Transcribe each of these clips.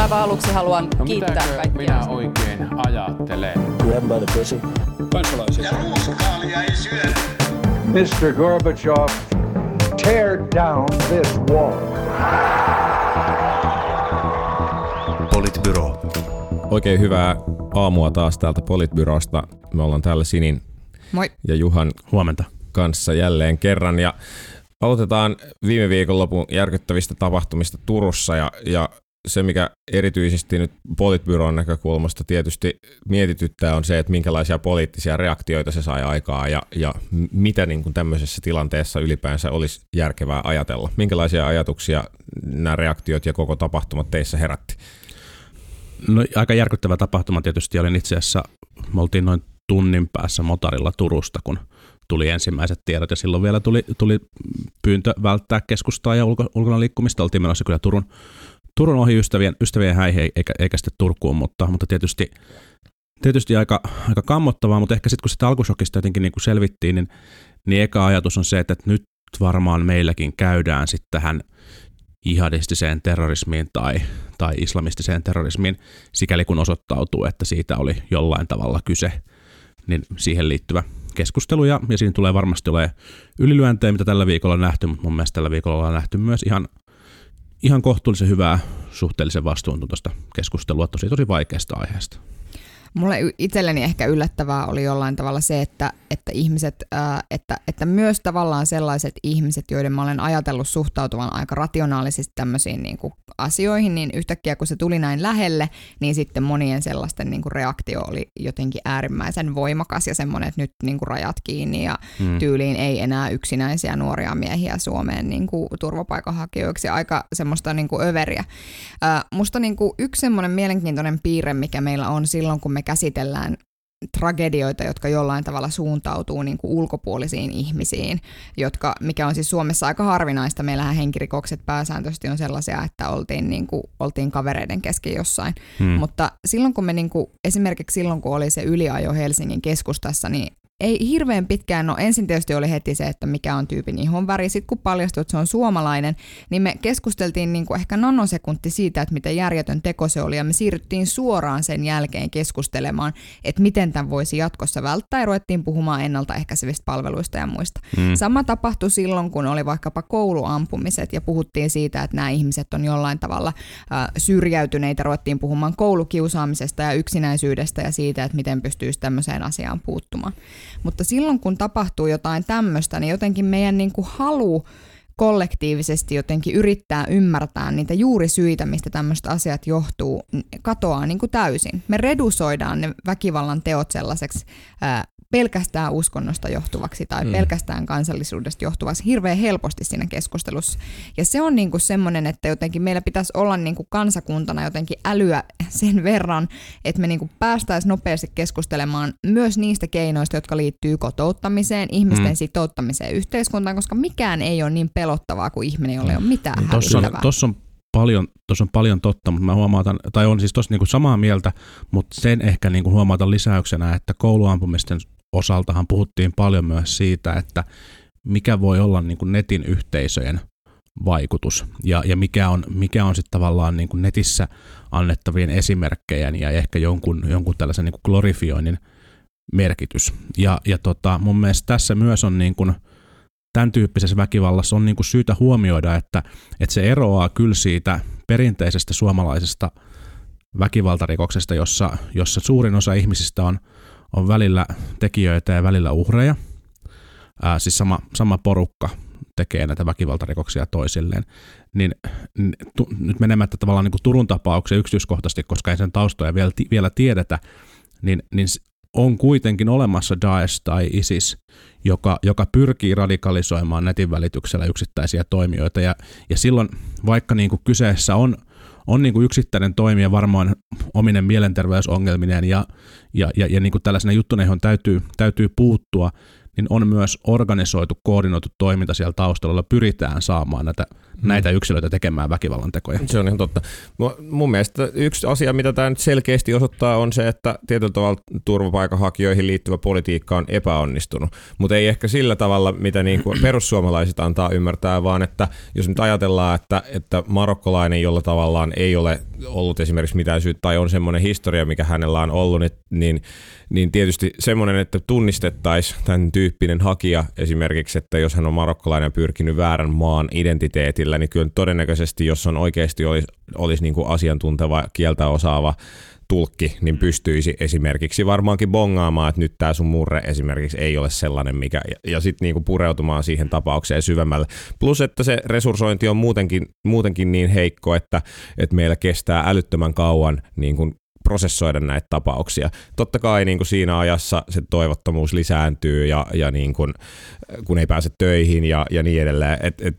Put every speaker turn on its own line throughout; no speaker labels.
Aivan aluksi haluan
No
kiittää kaikkia.
minä oikein ajattelen?
Grab by the pussy.
kansalaisia.
Ja ruuskaalia ei syödä.
Mr. Gorbachev, tear down this wall.
Politbyro.
Oikein hyvää aamua taas täältä Politbyrosta. Me ollaan täällä Sinin
Moi.
ja Juhan
Huomenta.
kanssa jälleen kerran. Ja aloitetaan viime viikonlopun järkyttävistä tapahtumista Turussa ja, ja se, mikä erityisesti nyt Politbyron näkökulmasta tietysti mietityttää, on se, että minkälaisia poliittisia reaktioita se sai aikaa ja, ja mitä niin kuin tämmöisessä tilanteessa ylipäänsä olisi järkevää ajatella. Minkälaisia ajatuksia nämä reaktiot ja koko tapahtumat teissä herätti?
No aika järkyttävä tapahtuma tietysti olin itse asiassa, me oltiin noin tunnin päässä motarilla Turusta, kun tuli ensimmäiset tiedot ja silloin vielä tuli, tuli pyyntö välttää keskustaa ja ulko, ulkona liikkumista. Oltiin menossa kyllä Turun, Turun ohi ystävien, ystävien häihin eikä, eikä sitten Turkuun, mutta, mutta tietysti, tietysti aika, aika kammottavaa, mutta ehkä sitten kun sitä alkusokista jotenkin niin kuin selvittiin, niin, niin eka ajatus on se, että nyt varmaan meilläkin käydään sitten tähän jihadistiseen terrorismiin tai, tai islamistiseen terrorismiin, sikäli kun osoittautuu, että siitä oli jollain tavalla kyse, niin siihen liittyvä keskustelu ja, ja siinä tulee varmasti ole ylilyöntejä, mitä tällä viikolla on nähty, mutta mun mielestä tällä viikolla on nähty myös ihan, ihan kohtuullisen hyvää suhteellisen vastuuntuntoista keskustelua tosi tosi vaikeasta aiheesta.
Mulle itselleni ehkä yllättävää oli jollain tavalla se, että, että ihmiset, ää, että, että myös tavallaan sellaiset ihmiset, joiden mä olen ajatellut suhtautuvan aika rationaalisesti tämmöisiin niin kuin asioihin, niin yhtäkkiä kun se tuli näin lähelle, niin sitten monien sellaisten niin kuin reaktio oli jotenkin äärimmäisen voimakas ja semmoinen, että nyt niin kuin rajat kiinni ja
Mm.
tyyliin ei enää yksinäisiä nuoria miehiä Suomeen niin kuin turvapaikanhakijoiksi, aika semmoista niin kuin överiä. Ää, musta niin kuin yksi semmoinen mielenkiintoinen piirre, mikä meillä on silloin, kun me käsitellään tragedioita, jotka jollain tavalla suuntautuu niin kuin ulkopuolisiin ihmisiin, jotka, mikä on siis Suomessa aika harvinaista. Meillähän henkirikokset pääsääntöisesti on sellaisia, että oltiin, niin kuin, oltiin kavereiden kesken jossain.
Hmm.
Mutta silloin kun me niin kuin, esimerkiksi silloin kun oli se yliajo Helsingin keskustassa, niin ei hirveän pitkään, no ensin tietysti oli heti se, että mikä on tyypin ihonväri, sitten kun paljastui, että se on suomalainen, niin me keskusteltiin niin kuin ehkä nanosekunti siitä, että miten järjetön teko se oli, ja me siirryttiin suoraan sen jälkeen keskustelemaan, että miten tämän voisi jatkossa välttää, ja ruvettiin puhumaan ennaltaehkäisevistä palveluista ja muista.
Mm.
Sama tapahtui silloin, kun oli vaikkapa kouluampumiset, ja puhuttiin siitä, että nämä ihmiset on jollain tavalla äh, syrjäytyneitä, ruvettiin puhumaan koulukiusaamisesta ja yksinäisyydestä ja siitä, että miten pystyisi tämmöiseen asiaan puuttumaan. Mutta silloin, kun tapahtuu jotain tämmöistä, niin jotenkin meidän niin kuin halu kollektiivisesti jotenkin yrittää ymmärtää niitä juurisyitä, mistä tämmöiset asiat johtuu, katoaa niin kuin täysin. Me redusoidaan ne väkivallan teot sellaiseksi ää, pelkästään uskonnosta johtuvaksi tai
Mm.
pelkästään kansallisuudesta johtuvaksi hirveän helposti siinä keskustelussa. Ja se on niinku semmoinen, että jotenkin meillä pitäisi olla niinku kansakuntana jotenkin älyä sen verran, että me niinku päästäisiin nopeasti keskustelemaan myös niistä keinoista, jotka liittyy kotouttamiseen, ihmisten
Mm.
sitouttamiseen yhteiskuntaan, koska mikään ei ole niin pelottavaa kuin ihminen, jolla ei ole mitään
Tuossa on,
hävittävää.
tossa on, paljon, tossa on paljon totta, mutta mä huomautan, tai on siis tossa niinku samaa mieltä, mutta sen ehkä niinku huomautan lisäyksenä, että kouluampumisten osaltahan puhuttiin paljon myös siitä, että mikä voi olla niinku netin yhteisöjen vaikutus ja, ja mikä on, mikä on sitten tavallaan niinku netissä annettavien esimerkkejä ja ehkä jonkun, jonkun tällaisen niinku glorifioinnin merkitys. Ja, ja tota, mun mielestä tässä myös on niin kuin, tämän tyyppisessä väkivallassa on niin kuin syytä huomioida, että, että se eroaa kyllä siitä perinteisestä suomalaisesta väkivaltarikoksesta, jossa, jossa suurin osa ihmisistä on, on välillä tekijöitä ja välillä uhreja. Ää, siis sama, sama porukka tekee näitä väkivaltarikoksia toisilleen. Niin, tu, nyt menemättä tavallaan niin kuin Turun tapauksen yksityiskohtaisesti, koska ei sen taustoja vielä, vielä tiedetä, niin, niin on kuitenkin olemassa Daesh tai ISIS, joka, joka pyrkii radikalisoimaan netin välityksellä yksittäisiä toimijoita. Ja, ja silloin, vaikka niin kuin kyseessä on, on niin kuin yksittäinen toimija varmaan ominen mielenterveysongelmineen ja, ja, ja, ja niin kuin tällaisena juttuna, johon täytyy, täytyy puuttua, niin on myös organisoitu, koordinoitu toiminta siellä taustalla, jolla pyritään saamaan näitä, näitä yksilöitä tekemään väkivallan tekoja.
Se on ihan totta. Mun mielestä yksi asia, mitä tämä nyt selkeästi osoittaa, on se, että tietyllä tavalla turvapaikanhakijoihin liittyvä politiikka on epäonnistunut. Mutta ei ehkä sillä tavalla, mitä niin kuin perussuomalaiset antaa ymmärtää, vaan että jos nyt ajatellaan, että, että marokkolainen, jolla tavallaan ei ole ollut esimerkiksi mitään syytä tai on semmoinen historia, mikä hänellä on ollut, niin, niin tietysti semmoinen, että tunnistettaisiin tämän tyyppinen hakija esimerkiksi, että jos hän on marokkolainen ja pyrkinyt väärän maan identiteetillä, niin kyllä todennäköisesti, jos on oikeasti olisi, olisi niin kuin asiantunteva, kieltä osaava tulkki, niin pystyisi esimerkiksi varmaankin bongaamaan, että nyt tämä sun murre esimerkiksi ei ole sellainen, mikä, ja, ja sitten niinku pureutumaan siihen tapaukseen syvemmälle. Plus, että se resurssointi on muutenkin, muutenkin niin heikko, että, että meillä kestää älyttömän kauan niin kuin prosessoida näitä tapauksia. Totta kai niin kuin siinä ajassa se toivottomuus lisääntyy ja, ja niin kuin, kun ei pääse töihin ja, ja niin edelleen. Et, et,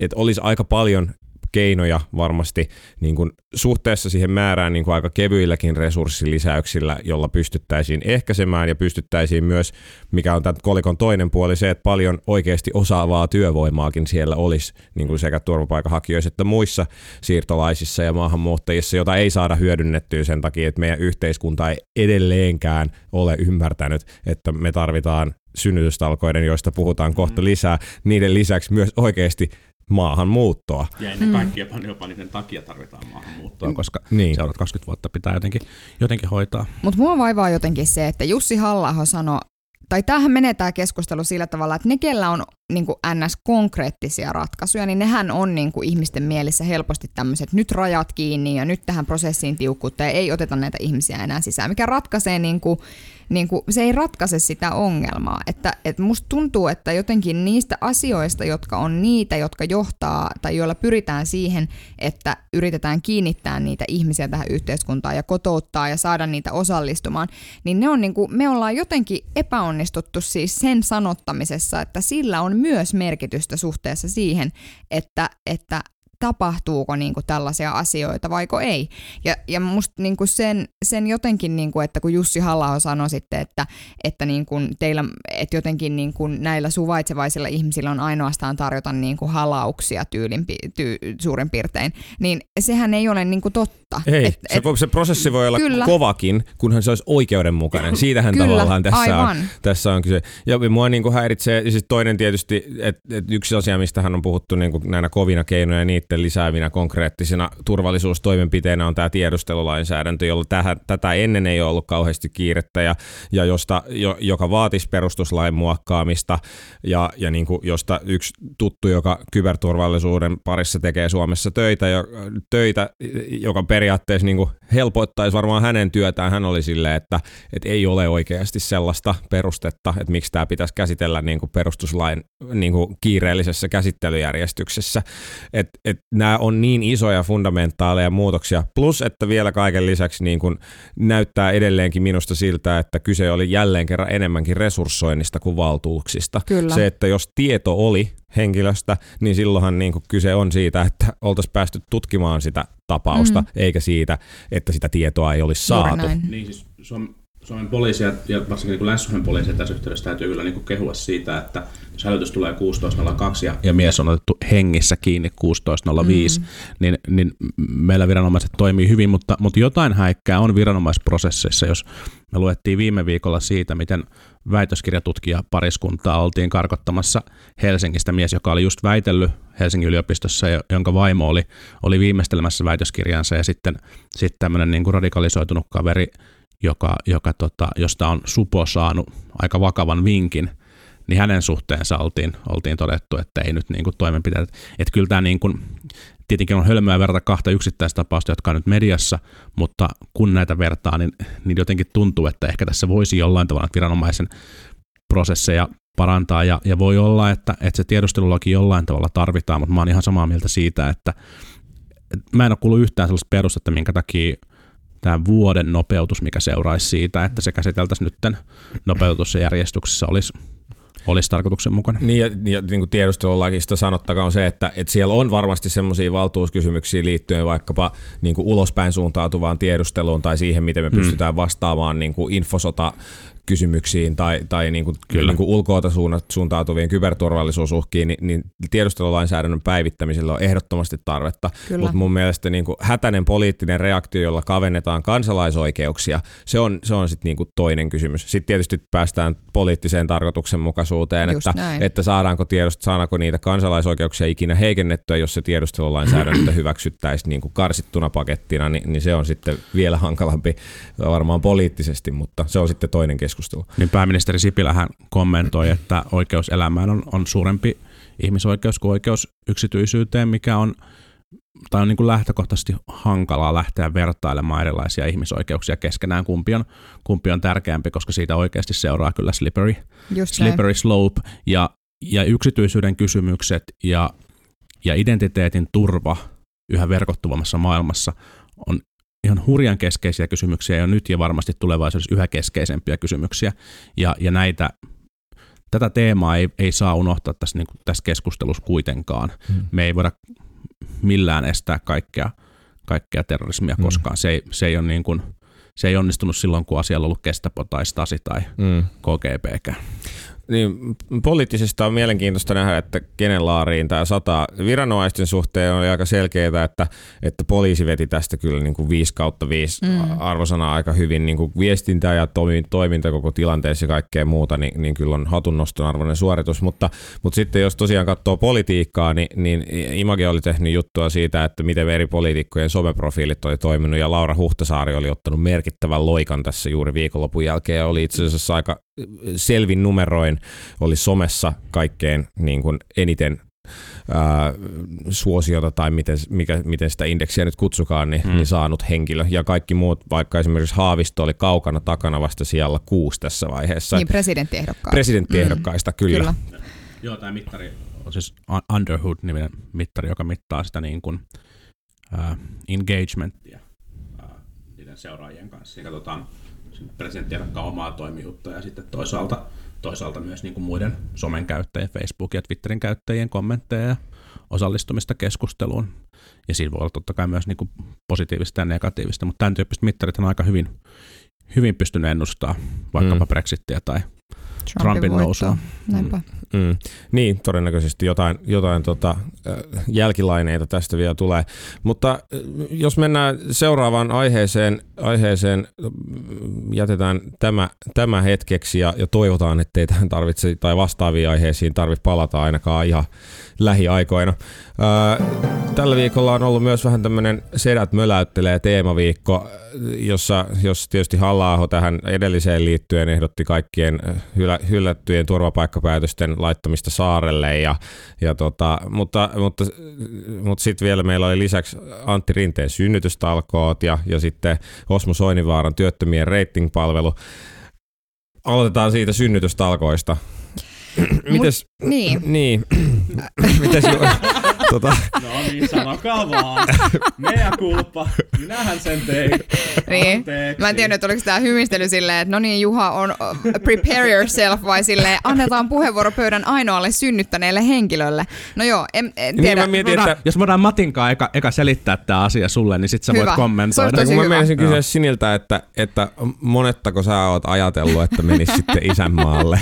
et olisi aika paljon keinoja varmasti niin kuin suhteessa siihen määrään niin kuin aika kevyilläkin resurssilisäyksillä, jolla pystyttäisiin ehkäisemään ja pystyttäisiin myös, mikä on tämän kolikon toinen puoli, se, että paljon oikeasti osaavaa työvoimaakin siellä olisi niin kuin sekä turvapaikanhakijoissa että muissa siirtolaisissa ja maahanmuuttajissa, jota ei saada hyödynnettyä sen takia, että meidän yhteiskunta ei edelleenkään ole ymmärtänyt, että me tarvitaan synnytystalkoiden, joista puhutaan kohta mm. lisää, niiden lisäksi myös oikeasti maahanmuuttoa.
Ja ennen kaikkea mm. jopa niiden takia tarvitaan maahanmuuttoa, mm. koska niin. seuraavat 20 vuotta pitää jotenkin, jotenkin hoitaa.
Mutta mua vaivaa jotenkin se, että Jussi halla sanoi, tai tämähän menee tämä keskustelu sillä tavalla, että ne, kellä on niin kuin NS-konkreettisia ratkaisuja, niin nehän on niin kuin ihmisten mielessä helposti tämmöiset nyt rajat kiinni ja nyt tähän prosessiin tiukkuutta ja ei oteta näitä ihmisiä enää sisään, mikä ratkaisee niin kuin niin kuin, se ei ratkaise sitä ongelmaa. Että, että musta tuntuu, että jotenkin niistä asioista, jotka on niitä, jotka johtaa tai joilla pyritään siihen, että yritetään kiinnittää niitä ihmisiä tähän yhteiskuntaan ja kotouttaa ja saada niitä osallistumaan, niin ne on niin kuin, me ollaan jotenkin epäonnistuttu siis sen sanottamisessa, että sillä on myös merkitystä suhteessa siihen, että, että tapahtuuko niin kuin tällaisia asioita vaiko ei. Ja, ja musta niin kuin sen, sen jotenkin, niin kuin, että kun Jussi halla sanoi sitten, että, että, niin kuin teillä, että jotenkin niin kuin näillä suvaitsevaisilla ihmisillä on ainoastaan tarjota niin kuin halauksia tyylin, ty, suurin piirtein, niin sehän ei ole niin kuin totta.
Ei, et, se, et, se prosessi voi olla kyllä. kovakin, kunhan se olisi oikeudenmukainen. Siitähän kyllä, tavallaan tässä on, tässä on kyse. Ja mua niin kuin häiritsee, siis toinen tietysti, että et yksi asia, mistä hän on puhuttu niin kuin näinä kovina keinoja niitä sitten lisäävinä konkreettisina turvallisuustoimenpiteinä on tämä tiedustelulainsäädäntö, jolla tähän, tätä ennen ei ole ollut kauheasti kiirettä ja, ja josta, jo, joka vaatisi perustuslain muokkaamista ja, ja niin kuin, josta yksi tuttu, joka kyberturvallisuuden parissa tekee Suomessa töitä, jo, töitä joka periaatteessa niin kuin helpottaisi varmaan hänen työtään. Hän oli silleen, että, että ei ole oikeasti sellaista perustetta, että miksi tämä pitäisi käsitellä niin kuin perustuslain niin kuin kiireellisessä käsittelyjärjestyksessä. Et, et nämä on niin isoja fundamentaaleja muutoksia, plus että vielä kaiken lisäksi niin kun näyttää edelleenkin minusta siltä, että kyse oli jälleen kerran enemmänkin resurssoinnista kuin valtuuksista.
Kyllä.
Se, että jos tieto oli henkilöstä, niin silloinhan niin kuin kyse on siitä, että oltaisiin päästy tutkimaan sitä tapausta, mm. eikä siitä, että sitä tietoa ei olisi saatu.
Niin siis Suomen poliisi ja varsinkin niin länsi poliisi tässä yhteydessä täytyy kyllä niin kehua siitä, että jos hälytys tulee 16.02 ja, ja mies on otettu hengissä kiinni 16.05, mm. niin, niin meillä viranomaiset toimii hyvin, mutta, mutta jotain häikkää on viranomaisprosesseissa, jos me luettiin viime viikolla siitä, miten väitöskirjatutkija pariskuntaa oltiin karkottamassa Helsingistä mies, joka oli just väitellyt Helsingin yliopistossa, jonka vaimo oli, oli viimeistelemässä väitöskirjansa ja sitten, sitten tämmöinen niin kuin radikalisoitunut kaveri joka, joka tota, josta on Supo saanut aika vakavan vinkin, niin hänen suhteensa oltiin, oltiin todettu, että ei nyt niin toimenpiteet. Että kyllä tämä niin kuin, tietenkin on hölmöä verrata kahta yksittäistapausta, jotka on nyt mediassa, mutta kun näitä vertaa, niin, niin jotenkin tuntuu, että ehkä tässä voisi jollain tavalla viranomaisen prosesseja parantaa, ja, ja voi olla, että, että se tiedustelulaki jollain tavalla tarvitaan, mutta mä oon ihan samaa mieltä siitä, että, että mä en ole kuullut yhtään sellaista perustetta, minkä takia tämä vuoden nopeutus, mikä seuraisi siitä, että se käsiteltäisiin nyt nopeutussa järjestyksessä olisi olisi tarkoituksenmukainen.
Niin ja, ja niin kuin tiedustelulakista sanottakaan on se, että, että siellä on varmasti semmoisia valtuuskysymyksiä liittyen vaikkapa niin kuin ulospäin suuntautuvaan tiedusteluun tai siihen, miten me mm. pystytään vastaamaan niin kuin infosota kysymyksiin tai, tai niin kuin,
Kyllä.
niin kuin ulkoota suuntautuviin kyberturvallisuusuhkiin, niin, niin tiedustelulainsäädännön päivittämisellä on ehdottomasti tarvetta. Mutta mun mielestä niin kuin hätäinen poliittinen reaktio, jolla kavennetaan kansalaisoikeuksia, se on, se on sitten niin kuin toinen kysymys. Sitten tietysti päästään poliittiseen tarkoituksenmukaisuuteen,
Just
että,
näin.
että saadaanko, tiedost, saadaanko niitä kansalaisoikeuksia ikinä heikennettyä, jos se tiedustelulainsäädäntö hyväksyttäisiin niin kuin karsittuna pakettina, niin, niin se on sitten vielä hankalampi varmaan poliittisesti, mutta se on sitten toinen keskustelu.
Niin pääministeri Sipilähän kommentoi, että oikeus elämään on, on suurempi ihmisoikeus kuin oikeus yksityisyyteen, mikä on tai on niin kuin lähtökohtaisesti hankalaa lähteä vertailemaan erilaisia ihmisoikeuksia keskenään, kumpi on, kumpi on tärkeämpi, koska siitä oikeasti seuraa kyllä slippery,
Just näin.
slippery slope ja, ja yksityisyyden kysymykset ja, ja identiteetin turva yhä verkottuvammassa maailmassa on ihan hurjan keskeisiä kysymyksiä jo nyt ja varmasti tulevaisuudessa yhä keskeisempiä kysymyksiä. Ja, ja näitä, tätä teemaa ei, ei saa unohtaa tässä, niin kuin, tässä keskustelussa kuitenkaan.
Hmm.
Me ei voida millään estää kaikkea, kaikkea terrorismia
Mm.
koskaan. Se ei, se ei ole niin kuin, se ei onnistunut silloin, kun asialla on ollut Gestapo tai Stasi tai
Mm.
KGBkään.
Niin, poliittisesta on mielenkiintoista nähdä, että kenen laariin tämä sataa. Viranomaisten suhteen oli aika selkeää, että, että poliisi veti tästä kyllä niin kuin 5 kautta 5 mm. arvosana aika hyvin. Niin kuin viestintä ja toimi- toiminta koko tilanteessa ja kaikkea muuta, niin, niin kyllä on hatunnoston arvoinen suoritus. Mutta, mutta sitten jos tosiaan katsoo politiikkaa, niin, niin Image oli tehnyt juttua siitä, että miten eri poliitikkojen someprofiilit oli toiminut ja Laura Huhtasaari oli ottanut merkittävän loikan tässä juuri viikonlopun jälkeen ja oli itse asiassa aika selvin numeroin oli somessa kaikkein niin kuin eniten ää, suosiota tai miten, mikä, miten sitä indeksiä nyt kutsukaan, niin,
Mm.
niin saanut henkilö. Ja kaikki muut, vaikka esimerkiksi Haavisto oli kaukana takana vasta siellä kuusi tässä vaiheessa.
Niin presidenttiehdokkaat.
Presidenttiehdokkaista, mm. kyllä.
Kyllä.
Joo, tämä mittari on siis Un- Underhood-niminen mittari, joka mittaa sitä niin kuin, uh, engagementia uh, niiden seuraajien kanssa. Siinä katsotaan presidenttiehdokkaan omaa toimijuutta ja sitten toisaalta, toisaalta myös niin kuin muiden somen käyttäjien, Facebook- ja Twitterin käyttäjien kommentteja ja osallistumista keskusteluun. Ja siinä voi olla totta kai myös niin kuin positiivista ja negatiivista, mutta tämän tyyppiset mittarit on aika hyvin, hyvin pystynyt ennustamaan vaikkapa
Mm.
Brexittiä tai
Trumpin
Trumpin nousua.
Näinpä.
Mm. Niin, todennäköisesti jotain, jotain tota, jälkilaineita tästä vielä tulee. Mutta jos mennään seuraavaan aiheeseen, aiheeseen mm, jätetään tämä, tämä hetkeksi ja, ja toivotaan, ettei tähän tarvitse tai vastaaviin aiheisiin tarvitse palata ainakaan ihan lähiaikoina. Tällä viikolla on ollut myös vähän tämmöinen Sedät möläyttelee teemaviikko, jossa, jossa tietysti halla tähän edelliseen liittyen ehdotti kaikkien hylä, hyllättyjen turvapaikkapäätösten laittamista saarelle. Ja, ja tota, mutta mutta, mutta sitten vielä meillä oli lisäksi Antti Rinteen synnytystalkoot ja, ja sitten Osmo Soininvaaran työttömien ratingpalvelu. Aloitetaan siitä synnytystalkoista. Mites,
Niin.
niin. Mites, tota,
No niin, sanokaa vaan. Mea kulpa. Minähän sen tein.
Niin. Mä en tiedä, että oliko tämä hymistely silleen, että no niin Juha on uh, prepare yourself vai silleen annetaan puheenvuoro pöydän ainoalle synnyttäneelle henkilölle. No joo, en, en
Niin
tiedä.
mä mietin, että
jos voidaan Matinkaan eka, eka selittää tämä asia sulle, niin sit sä
Hyvä.
voit kommentoida.
Se
kun mä menisin kysyä. Siniltä, että, että monettako sä oot ajatellut, että menis sitten isänmaalle?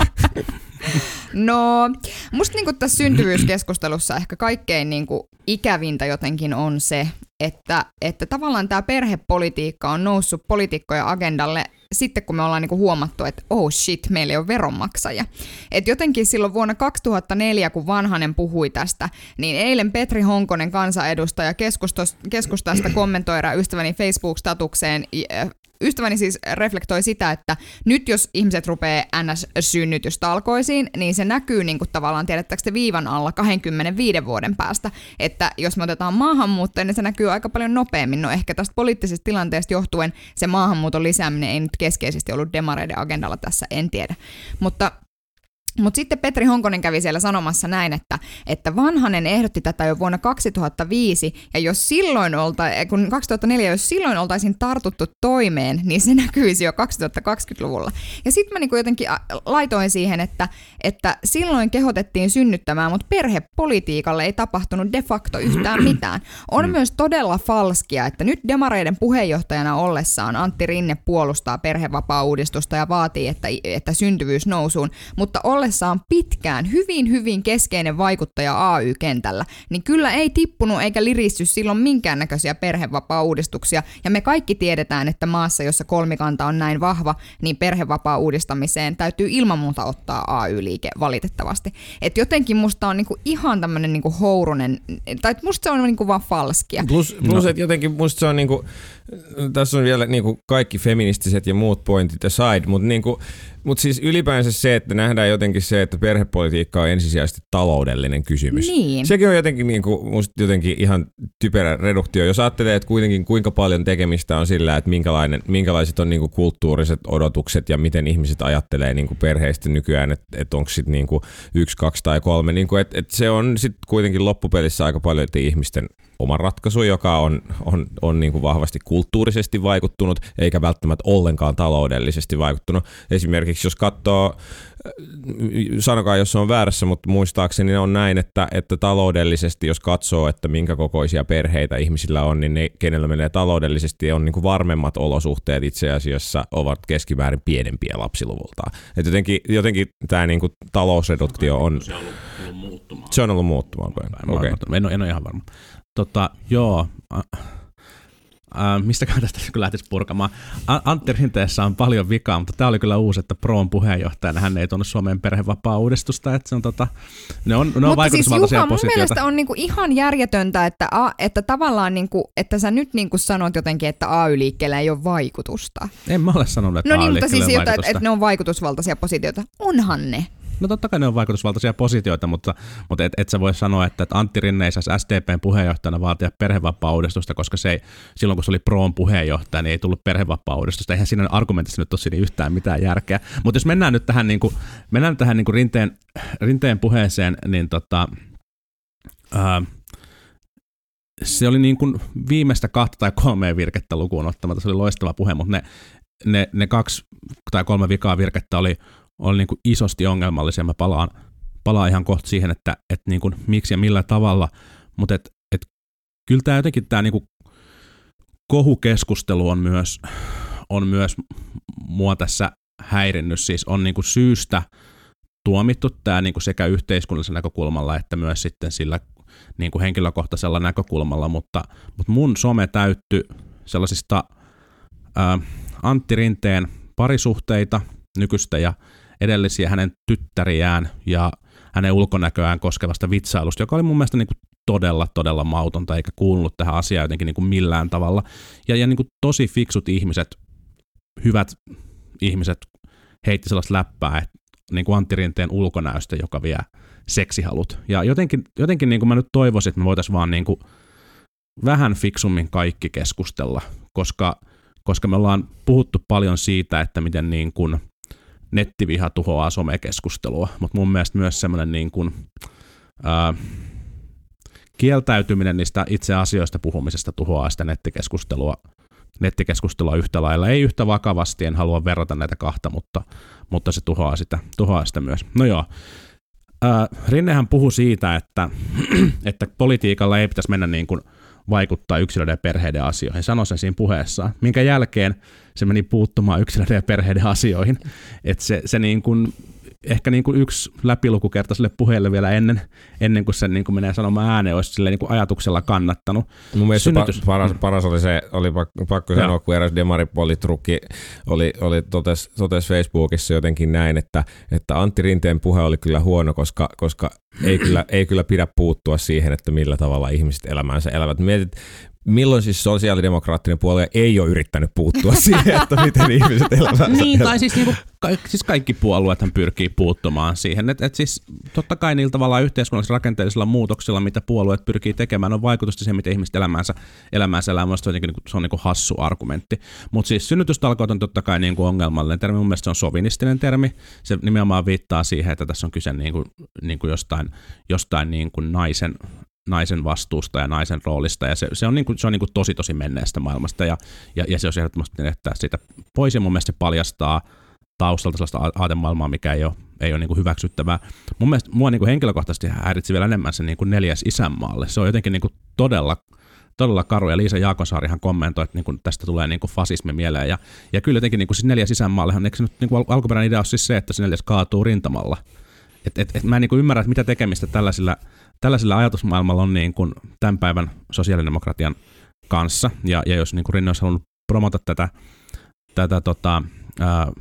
No, musta niinku tässä syntyvyyskeskustelussa ehkä kaikkein niinku ikävintä jotenkin on se, että, että tavallaan tämä perhepolitiikka on noussut poliitikkojen agendalle sitten, kun me ollaan niinku huomattu, että oh shit, meillä ei ole veronmaksaja. Et jotenkin silloin vuonna 2004, kun Vanhanen puhui tästä, niin eilen Petri Honkonen kansanedustaja keskustasta kommentoida ystäväni Facebook-statukseen ystäväni siis reflektoi sitä, että nyt jos ihmiset rupeaa NS-synnytystalkoisiin, niin se näkyy niin kuin tavallaan, tiedättekö te viivan alla 25 vuoden päästä, että jos me otetaan maahanmuuttajia, niin se näkyy aika paljon nopeammin. No ehkä tästä poliittisesta tilanteesta johtuen se maahanmuuton lisääminen ei nyt keskeisesti ollut demareiden agendalla tässä, en tiedä. Mutta Mutta sitten Petri Honkonen kävi siellä sanomassa näin, että, että Vanhanen ehdotti tätä jo vuonna 2005, ja jos silloin olta, kun 2004, jos silloin oltaisiin tartuttu toimeen, niin se näkyisi jo 2020-luvulla. Ja sitten mä niinku jotenkin laitoin siihen, että, että silloin kehotettiin synnyttämään, mutta perhepolitiikalle ei tapahtunut de facto yhtään mitään. On mm. myös todella falskia, että nyt demareiden puheenjohtajana ollessaan Antti Rinne puolustaa perhevapaa-uudistusta ja vaatii, että, että syntyvyys nousuun, mutta ollessaan pitkään hyvin hyvin keskeinen vaikuttaja AY-kentällä, niin kyllä ei tippunut eikä liristy silloin minkäännäköisiä perhevapaa-uudistuksia. Ja me kaikki tiedetään, että maassa, jossa kolmikanta on näin vahva, niin perhevapaa-uudistamiseen täytyy ilman muuta ottaa AY-liike valitettavasti. Et jotenkin musta on niinku ihan tämmöinen niinku hourunen, tai musta se on niinku vaan falskia.
Plus, plus no. että jotenkin musta se on niinku, tässä on vielä niinku kaikki feministiset ja muut pointit aside, mutta niinku, mutta siis ylipäänsä se, että nähdään jotenkin se, että perhepolitiikka on ensisijaisesti taloudellinen kysymys.
Niin.
Sekin on jotenkin, niin kuin, musta jotenkin ihan typerä reduktio. Jos ajattelee, että kuitenkin kuinka paljon tekemistä on sillä, että minkälainen, minkälaiset on niin kuin kulttuuriset odotukset ja miten ihmiset ajattelee niin kuin perheistä nykyään, että, että onko sitten niin yksi, kaksi tai kolme. Niin kuin, että, että se on sitten kuitenkin loppupelissä aika paljon ihmisten oma ratkaisu, joka on, on, on niin kuin vahvasti kulttuurisesti vaikuttunut, eikä välttämättä ollenkaan taloudellisesti vaikuttunut. Esimerkiksi jos katsoo, äh, sanokaa jos se on väärässä, mutta muistaakseni on näin, että, että taloudellisesti jos katsoo, että minkä kokoisia perheitä ihmisillä on, niin ne, kenellä menee taloudellisesti, on niin kuin varmemmat olosuhteet itse asiassa ovat keskimäärin pienempiä lapsiluvultaan. Et jotenkin, jotenkin tämä niin kuin talousreduktio on... Se on ollut muuttumaan. Se on ollut muuttumaan.
Okay. En, ole, en ole ihan varma. Tota, joo, Äh, mistäkään tästä kyllä lähtisi purkamaan. Antti Rinteessä on paljon vikaa, mutta tämä oli kyllä uusi, että Proon puheenjohtajana hän ei tuonne Suomen perhevapaa-uudistusta, että se on tota, ne on, ne on mutta siis Juha,
mun mielestä on niinku ihan järjetöntä, että, a, että tavallaan niinku, että sä nyt niinku sanot jotenkin, että AY-liikkeellä ei ole vaikutusta.
En mä ole sanonut, että
No niin, mutta siis että, että ne on vaikutusvaltaisia positioita. Onhan ne.
No totta kai ne on vaikutusvaltaisia positioita, mutta, mutta et, et sä voi sanoa, että, että Antti Rinne ei saisi SDPn puheenjohtajana vaatia perhevapaa-uudistusta, koska se ei, silloin kun se oli Proon puheenjohtaja, niin ei tullut perhevapaa-uudistusta. Eihän siinä argumentissa nyt ole siinä yhtään mitään järkeä. Mutta jos mennään nyt tähän, niin kuin, mennään tähän niin kuin rinteen, rinteen puheeseen, niin tota, ää, se oli niin kuin viimeistä kahta tai kolmea virkettä lukuun ottamatta. Se oli loistava puhe, mutta ne, ne, ne kaksi tai kolme vikaa virkettä oli, oli niin kuin isosti ongelmallisia. Mä palaan, palaan ihan kohta siihen, että, että niin kuin miksi ja millä tavalla, mutta et, et, kyllä tämä jotenkin tämä niin kohukeskustelu on myös, on myös mua tässä häirinnyt, siis on niin kuin syystä tuomittu tämä niin kuin sekä yhteiskunnallisella näkökulmalla että myös sitten sillä niin kuin henkilökohtaisella näkökulmalla, mutta, mutta mun some täytty sellaisista ää, Antti Rinteen parisuhteita, nykyistä ja edellisiä hänen tyttäriään ja hänen ulkonäköään koskevasta vitsailusta, joka oli mun mielestä niin kuin todella, todella mautonta, eikä kuulunut tähän asiaan jotenkin niin kuin millään tavalla. Ja, ja niin kuin tosi fiksut ihmiset, hyvät ihmiset heitti sellaista läppää, että niin kuin Antti Rinteen ulkonäöstä, joka vie seksihalut. Ja jotenkin, jotenkin niin kuin mä nyt toivoisin, että me voitaisiin vaan niin kuin vähän fiksummin kaikki keskustella, koska, koska me ollaan puhuttu paljon siitä, että miten niin kuin – nettiviha tuhoaa somekeskustelua, mutta mun mielestä myös semmoinen niin kuin, ää, kieltäytyminen niistä itse asioista puhumisesta tuhoaa sitä nettikeskustelua, nettikeskustelua yhtä lailla. Ei yhtä vakavasti, en halua verrata näitä kahta, mutta, mutta se tuhoaa sitä, tuhoaa sitä myös. No joo, ää, Rinnehän puhui siitä, että, että politiikalla ei pitäisi mennä niin kuin vaikuttaa yksilöiden ja perheiden asioihin. Sanoi sen siinä puheessaan, minkä jälkeen se meni puuttumaan yksilöiden ja perheiden asioihin. Että se, se niin kuin ehkä niin kuin yksi läpilukukerta sille puheelle vielä ennen, ennen kuin se niin kuin menee sanomaan ääneen, olisi sille niin kuin ajatuksella kannattanut.
Mun mielestä Synnytys... paras, paras, oli se, oli pakko sanoa, kun eräs demaripolitrukki oli, oli totes, totes Facebookissa jotenkin näin, että, että Antti Rinteen puhe oli kyllä huono, koska, koska ei, kyllä, ei kyllä pidä puuttua siihen, että millä tavalla ihmiset elämäänsä elävät. Mietit, milloin siis sosiaalidemokraattinen puolue ei ole yrittänyt puuttua siihen, että miten ihmiset elämänsä
Niin, tai siis, niinku, ka- siis kaikki puolueethan pyrkii puuttumaan siihen. Et, et siis totta kai niillä tavallaan yhteiskunnallisilla rakenteellisilla muutoksilla, mitä puolueet pyrkii tekemään, on vaikutusta siihen, miten ihmiset elämäänsä, elämäänsä elää. Mielestäni se on, niinku- se on niinku hassu argumentti. Mutta siis synnytystalkoot on totta kai niinku ongelmallinen termi. Mun mielestä se on sovinistinen termi. Se nimenomaan viittaa siihen, että tässä on kyse niinku, niinku jostain, jostain niinku naisen naisen vastuusta ja naisen roolista, ja se, se on, niinku, se on niinku tosi tosi menneestä maailmasta, ja, ja, ja se on ehdottomasti että siitä pois, ja mun mielestä se paljastaa taustalta sellaista aatemaailmaa, mikä ei ole, ei ole niinku hyväksyttävää. Mun mielestä mua niinku henkilökohtaisesti häiritsi vielä enemmän se niinku neljäs isänmaalle. Se on jotenkin niinku todella, todella karu, ja Liisa Jaakonsaarihan kommentoi, että niinku tästä tulee niinku fasismi mieleen, ja, ja kyllä jotenkin niinku siis neljäs isänmaallehan, eikö se nyt niinku al- alkuperäinen idea ole siis se, että se neljäs kaatuu rintamalla, et, et, et mä en niinku ymmärrä, että mitä tekemistä tällaisilla, tällaisilla ajatusmaailmalla on niin kuin tämän päivän sosiaalidemokratian kanssa. Ja, ja jos niin kuin Rinne olisi halunnut promota tätä, tätä tota, ää,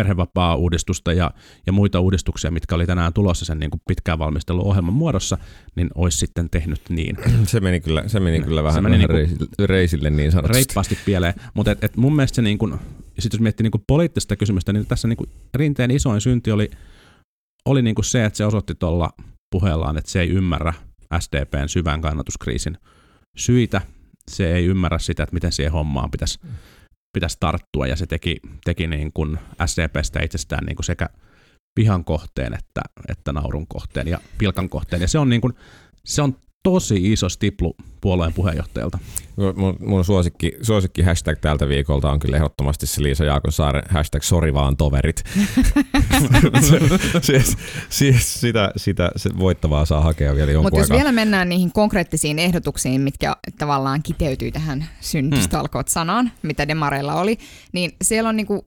perhevapaa-uudistusta ja, ja muita uudistuksia, mitkä oli tänään tulossa sen niin kuin pitkään valmistelun ohjelman muodossa, niin olisi sitten tehnyt niin.
Se meni kyllä, se meni kyllä
Se
vähän,
meni
vähän
niinku-
reisille, reisille niin sanotusti.
reippaasti pieleen. Mutta et, et mun mielestä se niin kun, sit jos miettii niin kun poliittista kysymystä, niin tässä niin kun Rinteen isoin synti oli, oli niin kun se, että se osoitti tuolla puheellaan, että se ei ymmärrä SDPn syvän kannatuskriisin syitä. Se ei ymmärrä sitä, että miten siihen hommaan pitäisi pitäisi tarttua, ja se teki, teki niin kuin SDPstä itsestään niin kuin sekä vihan kohteen että, että naurun kohteen ja pilkan kohteen. Ja se on, niin kuin, se on tosi iso stiplu puolueen puheenjohtajalta.
Mun, mun suosikki, suosikki hashtag tältä viikolta on kyllä ehdottomasti se Liisa Jaakonsaaren hashtag sori vaan toverit. siis, siis sitä, sitä se voittavaa saa hakea vielä jonkun
Mutta jos vielä mennään niihin konkreettisiin ehdotuksiin, mitkä tavallaan kiteytyy tähän syntystalkoot sanaan, mitä demareilla oli, niin siellä on niinku,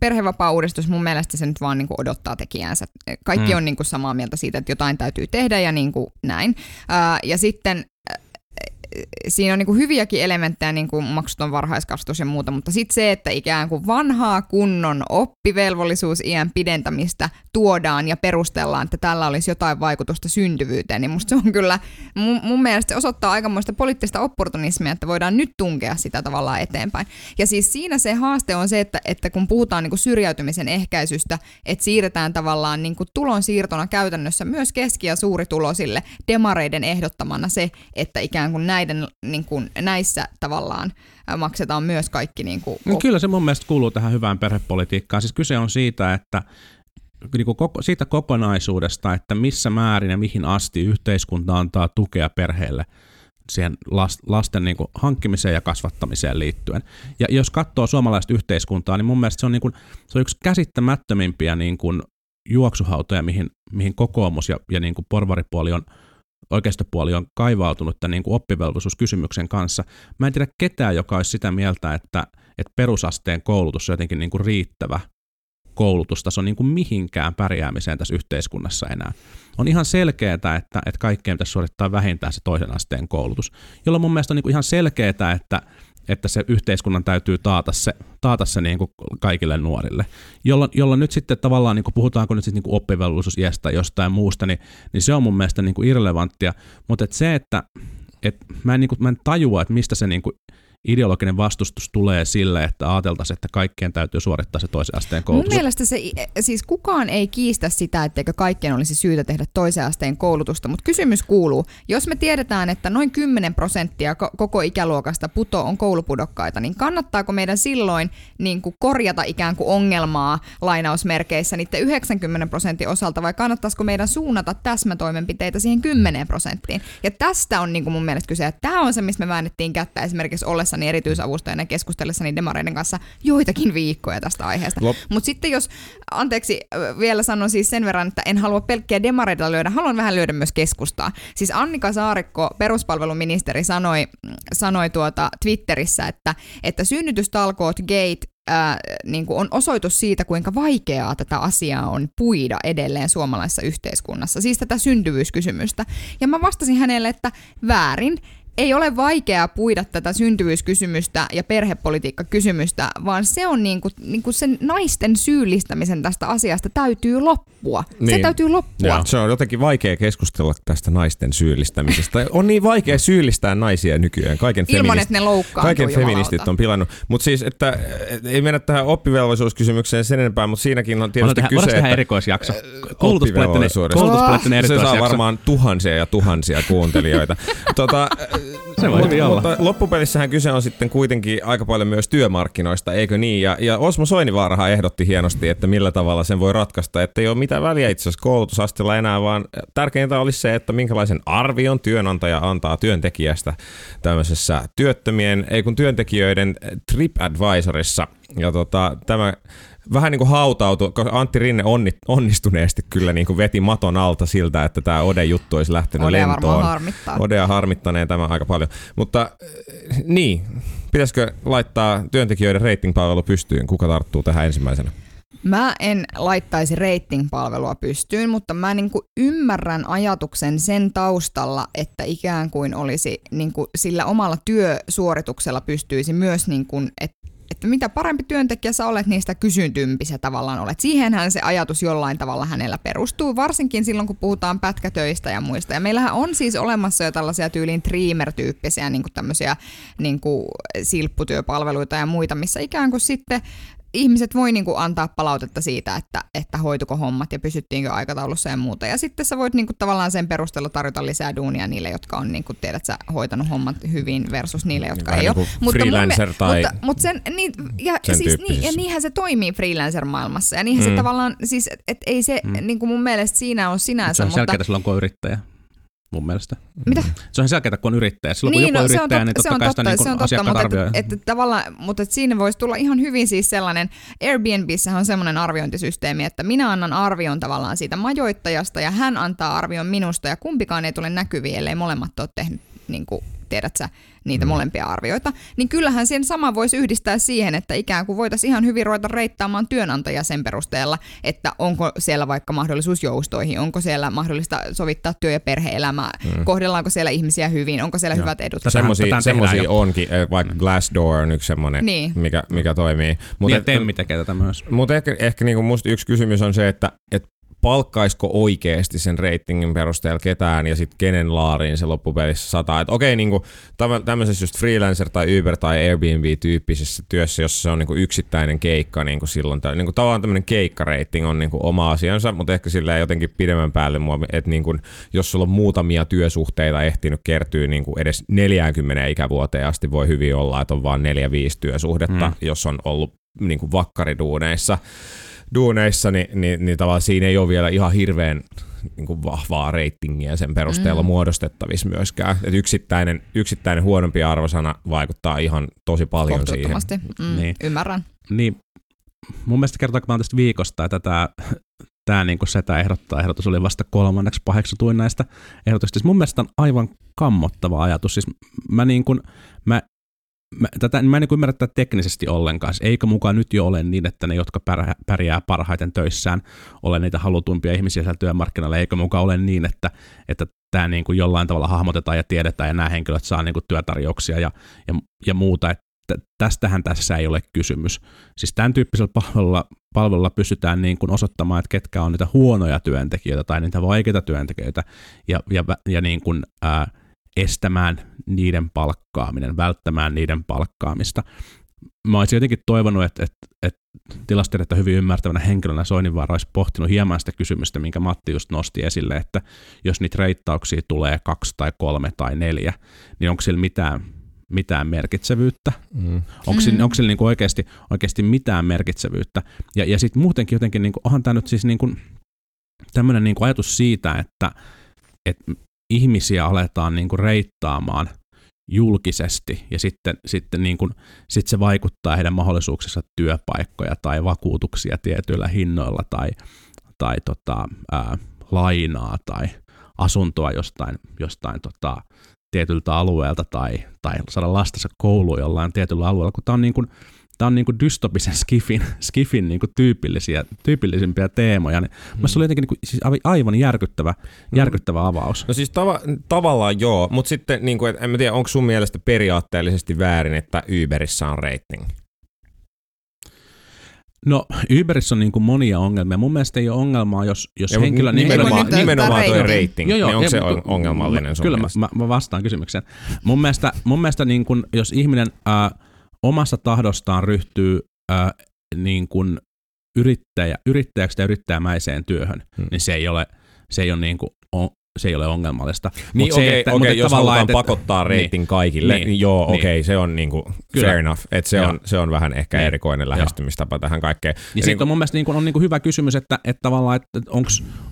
perhevapaa-uudistus mun mielestä se nyt vaan niinku odottaa tekijäänsä. Kaikki
Mm.
on niinku samaa mieltä siitä, että jotain täytyy tehdä ja niinku näin. Ää, ja sitten siinä on niinku hyviäkin elementtejä, niin kuin maksuton varhaiskasvatus ja muuta, mutta sitten se, että ikään kuin vanhaa kunnon oppivelvollisuusiän pidentämistä tuodaan ja perustellaan, että tällä olisi jotain vaikutusta syntyvyyteen, niin musta se on kyllä, mun, mun mielestä se osoittaa aikamoista poliittista opportunismia, että voidaan nyt tunkea sitä tavallaan eteenpäin. Ja siis siinä se haaste on se, että, että kun puhutaan niin kuin syrjäytymisen ehkäisystä, että siirretään tavallaan niin kuin tulonsiirtona käytännössä myös keski- ja suuritulosille demareiden ehdottamana se, että ikään kuin näiden, niin kuin, näissä tavallaan maksetaan myös kaikki niin kuin,
No, kyllä se mun mielestä kuuluu tähän hyvään perhepolitiikkaan. Siis kyse on siitä, että niin kuin koko, siitä kokonaisuudesta, että missä määrin ja mihin asti yhteiskunta antaa tukea perheelle siihen las- lasten niin kuin hankkimiseen ja kasvattamiseen liittyen. Ja jos katsoo suomalaista yhteiskuntaa, niin mun mielestä se on, niin kuin, se on yksi käsittämättömimpiä niin kuin juoksuhautoja, mihin, mihin kokoomus ja, ja niin kuin porvaripuoli on oikeistopuoli on kaivautunut tämän niin kuin oppivelvollisuuskysymyksen kanssa. Mä en tiedä ketään, joka olisi sitä mieltä, että, että perusasteen koulutus on jotenkin niin kuin riittävä koulutustaso niin kuin mihinkään pärjäämiseen tässä yhteiskunnassa enää. On ihan selkeää, että, että kaikkeen pitäisi suorittaa vähintään se toisen asteen koulutus, jolloin mun mielestä on niin kuin ihan selkeää, että, että se yhteiskunnan täytyy taata se, taata se niin kuin kaikille nuorille. Jolloin, jolloin nyt sitten tavallaan, niin kuin puhutaanko nyt sitten niin kuin oppivelvollisuusiästä jostain muusta, niin, niin se on mun mielestä niin kuin irrelevanttia. Mutta et se, että et mä, en, niin kuin, mä en tajua, että mistä se niin kuin ideologinen vastustus tulee sille, että ajateltaisiin, että kaikkien täytyy suorittaa se toisen asteen
Mun
koulutus.
mielestä se, siis kukaan ei kiistä sitä, etteikö kaikkien olisi syytä tehdä toisen asteen koulutusta, mutta kysymys kuuluu, jos me tiedetään, että noin 10 prosenttia ko- koko ikäluokasta puto on koulupudokkaita, niin kannattaako meidän silloin niin kuin korjata ikään kuin ongelmaa lainausmerkeissä niiden 90 prosentin osalta, vai kannattaisiko meidän suunnata täsmätoimenpiteitä siihen 10 prosenttiin? Ja tästä on niin kuin mun mielestä kyse, että tämä on se, mistä me väännettiin kättä esimerkiksi ollessani erityisavustajana ja keskustellessani demareiden kanssa joitakin viikkoja tästä aiheesta. Mutta sitten jos, anteeksi, vielä sanon siis sen verran, että en halua pelkkiä demareita lyödä, haluan vähän lyödä myös keskustaa. Siis Annika Saarikko, peruspalveluministeri, sanoi, sanoi tuota Twitterissä, että, että synnytystalkoot gate ää, niin kuin on osoitus siitä, kuinka vaikeaa tätä asiaa on puida edelleen suomalaisessa yhteiskunnassa, siis tätä syntyvyyskysymystä. Ja mä vastasin hänelle, että väärin, ei ole vaikeaa puida tätä syntyvyyskysymystä ja perhepolitiikkakysymystä, vaan se on niinku, niinku sen naisten syyllistämisen tästä asiasta täytyy loppua. Se
Niin.
täytyy loppua.
Joo. Se on jotenkin vaikea keskustella tästä naisten syyllistämisestä. On niin vaikea syyllistää naisia nykyään. Kaiken
Ilman,
feminist-
että ne loukkaantuu
Kaiken
jumalauta.
feministit on pilannut. Mutta siis, että et, ei mennä tähän oppivelvollisuuskysymykseen sen enempää, mutta siinäkin on tietysti
Voidaan
kyse,
tehdä
että
erikoisjakso. Koulutuspoliittinen, koulutuspoliittinen
se saa
erikoisjakso.
varmaan tuhansia ja tuhansia kuuntelijoita. tota, Uh,
Se voi hyvin olla.
mutta loppupelissähän kyse on sitten kuitenkin aika paljon myös työmarkkinoista, eikö niin? Ja, ja Osmo Soinivaarahan ehdotti hienosti, että millä tavalla sen voi ratkaista, että ei ole mitään väliä itse asiassa koulutusasteella enää, vaan tärkeintä olisi se, että minkälaisen arvion työnantaja antaa työntekijästä tämmöisessä työttömien, ei kun työntekijöiden TripAdvisorissa. Ja tota, tämä vähän niin kuin hautautui, koska Antti Rinne onni, onnistuneesti kyllä niin kuin veti maton alta siltä, että tämä Ode-juttu olisi lähtenyt
Odea
lentoon.
varmaan harmittaa.
Odea harmittaneen tämä aika paljon. Mutta äh, niin, pitäisikö laittaa työntekijöiden ratingpalvelu pystyyn? Kuka tarttuu tähän ensimmäisenä?
Mä en laittaisi rating-palvelua pystyyn, mutta mä niinku ymmärrän ajatuksen sen taustalla, että ikään kuin olisi niinku sillä omalla työsuorituksella pystyisi myös, niinku, että että mitä parempi työntekijä sä olet, niin sitä kysyntyympi sä tavallaan olet. Siihenhän se ajatus jollain tavalla hänellä perustuu, varsinkin silloin kun puhutaan pätkätöistä ja muista. Ja meillähän on siis olemassa jo tällaisia tyyliin Dreamer-tyyppisiä niin tämmöisiä niin silpputyöpalveluita ja muita, missä ikään kuin sitten ihmiset voi niinku antaa palautetta siitä, että, että hoituko hommat ja pysyttiinkö aikataulussa ja muuta. Ja sitten sä voit niinku tavallaan sen perusteella tarjota lisää duunia niille, jotka on, niinku, tiedät sä, hoitanut hommat hyvin versus niille, jotka
Vähän
ei
niin
ole.
kuin freelancer tai
mutta, mutta sen, niin, ja,
sen
siis, niin, ja niinhän se toimii freelancer-maailmassa. Ja niinhän mm. se tavallaan, siis et, et ei se mm. niinku mun mielestä siinä on sinänsä,
Se on
mutta...
selkeää silloin, kun on yrittäjä. Mun mielestä.
Mitä?
Se on selkeää, kun on yrittäjä. Silloin kun
Niin,
joku on
no, se on
yrittäjä,
totta,
niin
se
totta
on
kai sitä
totta,
niin
se on totta, mutta, että, että tavallaan, mutta että siinä voisi tulla ihan hyvin siis sellainen, Airbnbissä on semmoinen arviointisysteemi, että minä annan arvion tavallaan siitä majoittajasta ja hän antaa arvion minusta ja kumpikaan ei tule näkyviin, ellei molemmat ole tehnyt, niin kuin, tiedät sä, niitä mm. molempia arvioita, niin kyllähän sen sama voisi yhdistää siihen, että ikään kuin voitaisiin ihan hyvin ruveta reittaamaan työnantaja sen perusteella, että onko siellä vaikka mahdollisuus joustoihin, onko siellä mahdollista sovittaa työ- ja perhe-elämää, mm. kohdellaanko siellä ihmisiä hyvin, onko siellä
Joo.
hyvät edut.
Semmoisia, onkin, eh, vaikka Glassdoor on yksi semmoinen,
Niin.
mikä, mikä toimii.
Niin,
Mutta
ja Temmi tekee tätä myös.
Mutta ehkä, ehkä niinku musta yksi kysymys on se, että et palkkaisiko oikeasti sen ratingin perusteella ketään ja sitten kenen laariin se loppupelissä sataa. Että okei, niinku, tämmö- tämmöisessä just freelancer tai Uber tai Airbnb-tyyppisessä työssä, jossa se on niinku yksittäinen keikka niinku silloin, tai niinku tavallaan tämmöinen keikkarating on niinku oma asiansa, mutta ehkä sillä jotenkin pidemmän päälle mua, että niinku, jos sulla on muutamia työsuhteita ehtinyt kertyä niinku edes 40 ikävuoteen asti, voi hyvin olla, että on vain 4-5 työsuhdetta,
Mm.
jos on ollut niinku vakkariduuneissa duuneissa, niin, niin, niin tavallaan siinä ei ole vielä ihan hirveän niin kuin vahvaa reitingiä sen perusteella mm. muodostettavissa myöskään. Et yksittäinen, yksittäinen huonompi arvosana vaikuttaa ihan tosi paljon siihen.
Mm,
Niin.
Ymmärrän.
Niin, mun mielestä kertoo, kun mä oon tästä viikosta, että tämä tämä niin kuin setä ehdottaa, ehdotus oli vasta kolmanneksi paheksutuin näistä ehdotuksista. Siis mun mielestä on aivan kammottava ajatus. Siis mä niin kuin, mä, mä, tätä, mä en niin ymmärrä tätä teknisesti ollenkaan. Eikö mukaan nyt jo ole niin, että ne, jotka pärjää, parhaiten töissään, ole niitä halutuimpia ihmisiä siellä työmarkkinoilla. Eikö mukaan ole niin, että, että tämä niin kuin jollain tavalla hahmotetaan ja tiedetään ja nämä henkilöt saa niin kuin työtarjouksia ja, ja, ja muuta. Että tästähän tässä ei ole kysymys. Siis tämän tyyppisellä palvelulla, palvelulla pystytään niin kuin osoittamaan, että ketkä on niitä huonoja työntekijöitä tai niitä vaikeita työntekijöitä ja, ja, ja niin kuin, ää, estämään niiden palkkaaminen, välttämään niiden palkkaamista. Mä olisin jotenkin toivonut, että, että, että tilastiedettä hyvin ymmärtävänä henkilönä Soininvaara olisi pohtinut hieman sitä kysymystä, minkä Matti just nosti esille, että jos niitä reittauksia tulee kaksi tai kolme tai neljä, niin onko sillä mitään, mitään merkitsevyyttä?
Mm.
Onko sillä,
Mm.
onko sillä niinku oikeasti, oikeasti mitään merkitsevyyttä? Ja, ja sitten muutenkin jotenkin, niinku, onhan tämä nyt siis niinku, tämmöinen niinku ajatus siitä, että, että ihmisiä aletaan niinku reittaamaan julkisesti ja sitten, sitten niin kuin, sit se vaikuttaa heidän mahdollisuuksissa työpaikkoja tai vakuutuksia tietyillä hinnoilla tai, tai tota, ää, lainaa tai asuntoa jostain, jostain tota, tietyltä alueelta tai, tai saada lastensa kouluun jollain tietyllä alueella, kun tämä on, niin kuin, tää on niinku dystopisen skifin, skifin niinku tyypillisiä, tyypillisimpiä teemoja. Niin mm. se oli jotenkin niinku, siis aivan- järkyttävä, järkyttävä avaus.
No siis tava, tavallaan joo, mutta sitten niin kuin, en mä tiedä, onko sun mielestä periaatteellisesti väärin, että Uberissä on rating?
No Uberissä on niinku monia ongelmia. Mun mielestä ei ole ongelmaa, jos, jos
Ja
henkilö...
nimenomaan,
nyt
nimenomaan toi
rating?
rating, niin onko se on- ongelmallinen sun
Kyllä mä,
mielestä?
mä, mä vastaan kysymykseen. Mun mielestä, mun mielestä niin kun, jos ihminen ää, omasta tahdostaan ryhtyy ää, niin kun yrittäjä, yrittäjäksi tai yrittäjämäiseen työhön,
Hmm.
niin se ei ole, se ei ole, niin kuin, on, se ei ole ongelmallista.
Niin
Mut se,
okei,
että-
okei,
mut että
jos halutaan
että-
pakottaa
niin.
rating kaikille,
Niin.
niin, joo
Niin.
okei, se on niinku
Kyllä.
fair enough, että se
Joo.
on, se on vähän ehkä
Niin.
erikoinen lähestymistapa tähän kaikkeen.
Ja
Ja
sitten on mun mielestä niin kuin, on niin kuin hyvä kysymys, että, että tavallaan, että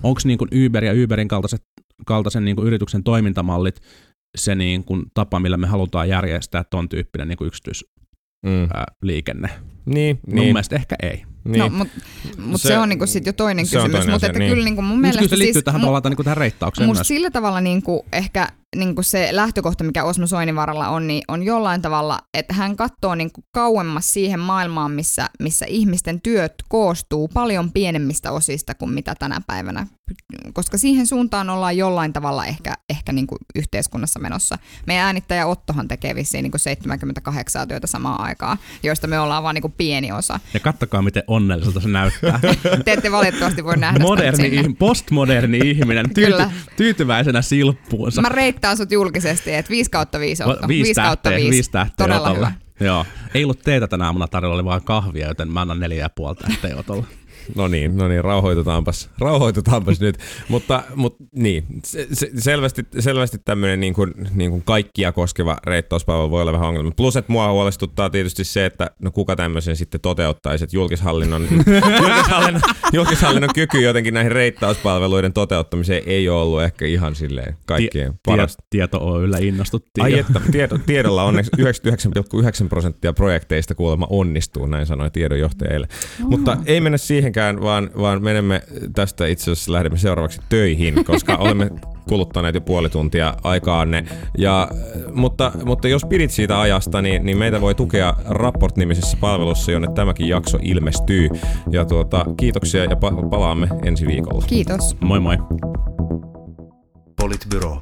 onko niin kuin Uber ja Uberin kaltaiset, kaltaisen niin kuin yrityksen toimintamallit se niin kuin tapa, millä me halutaan järjestää ton tyyppinen niin kuin
mm,
yksityisliikenne.
Niin,
Mun
niin,
mielestä ehkä ei.
niin.
No, mutta mut se,
Se-
on niinku sit jo toinen
se
kysymys,
toinen
mutta että
niin.
kyllä niinku mun
Mutta
mielestä
kyllä se liittyy
siis,
tähän,
mu-
tavallaan, tähän, reittaukseen
Musta
myös.
sillä tavalla niin kuin ehkä niin kuin se lähtökohta, mikä Osmo Soinivaralla on, niin on jollain tavalla, että hän katsoo niin kuin kauemmas siihen maailmaan, missä, missä ihmisten työt koostuu paljon pienemmistä osista kuin mitä tänä päivänä. Koska siihen suuntaan ollaan jollain tavalla ehkä, ehkä niin kuin yhteiskunnassa menossa. Meidän äänittäjä Ottohan tekee vissiin niin kuin 78 työtä samaan aikaan, joista me ollaan vaan niin kuin pieni osa.
Ja kattokaa, miten onnelliselta se näyttää.
Te ette valitettavasti voi nähdä sitä
Moderni, ihm- postmoderni ihminen, tyyty,
Kyllä.
tyytyväisenä silppuunsa.
Mä reittaan sut julkisesti, että 5 kautta 5 Otto.
viisi,
kautta
tähteä,
5.
viisi tähteä
Todella
Otolle.
hyvä.
Joo. Ei ollut teetä tänä aamuna tarjolla, oli vaan kahvia, joten mä annan neljä ja puoli tähteä Otolle.
No niin, no niin, rauhoitutaanpas, rauhoitutaanpas nyt. Mutta, mutta niin, se, se, selvästi, selvästi tämmöinen niin kuin, niin kuin kaikkia koskeva reittauspalvelu voi olla vähän ongelma. Plus, että mua huolestuttaa tietysti se, että no kuka tämmöisen sitten toteuttaisi, että julkishallinnon, julkishallinnon, julkishallinnon kyky jotenkin näihin reittauspalveluiden toteuttamiseen ei ole ollut ehkä ihan silleen kaikkien
Tie-
parasta.
Tieto Oyllä innostuttiin.
Ai että, tiedo, tiedolla onneksi 99,9 prosenttia projekteista kuulemma onnistuu, näin sanoi tiedonjohtaja eilen. Mutta ei mennä siihenkään, vaan, vaan menemme tästä itse asiassa lähdemme seuraavaksi töihin, koska olemme kuluttaneet jo puoli tuntia aikaanne. Ja, mutta, mutta jos pidit siitä ajasta, niin, niin meitä voi tukea Rapport-nimisessä palvelussa, jonne tämäkin jakso ilmestyy. Ja tuota, kiitoksia ja pa- palaamme ensi viikolla.
Kiitos.
Moi moi.
Politbyro.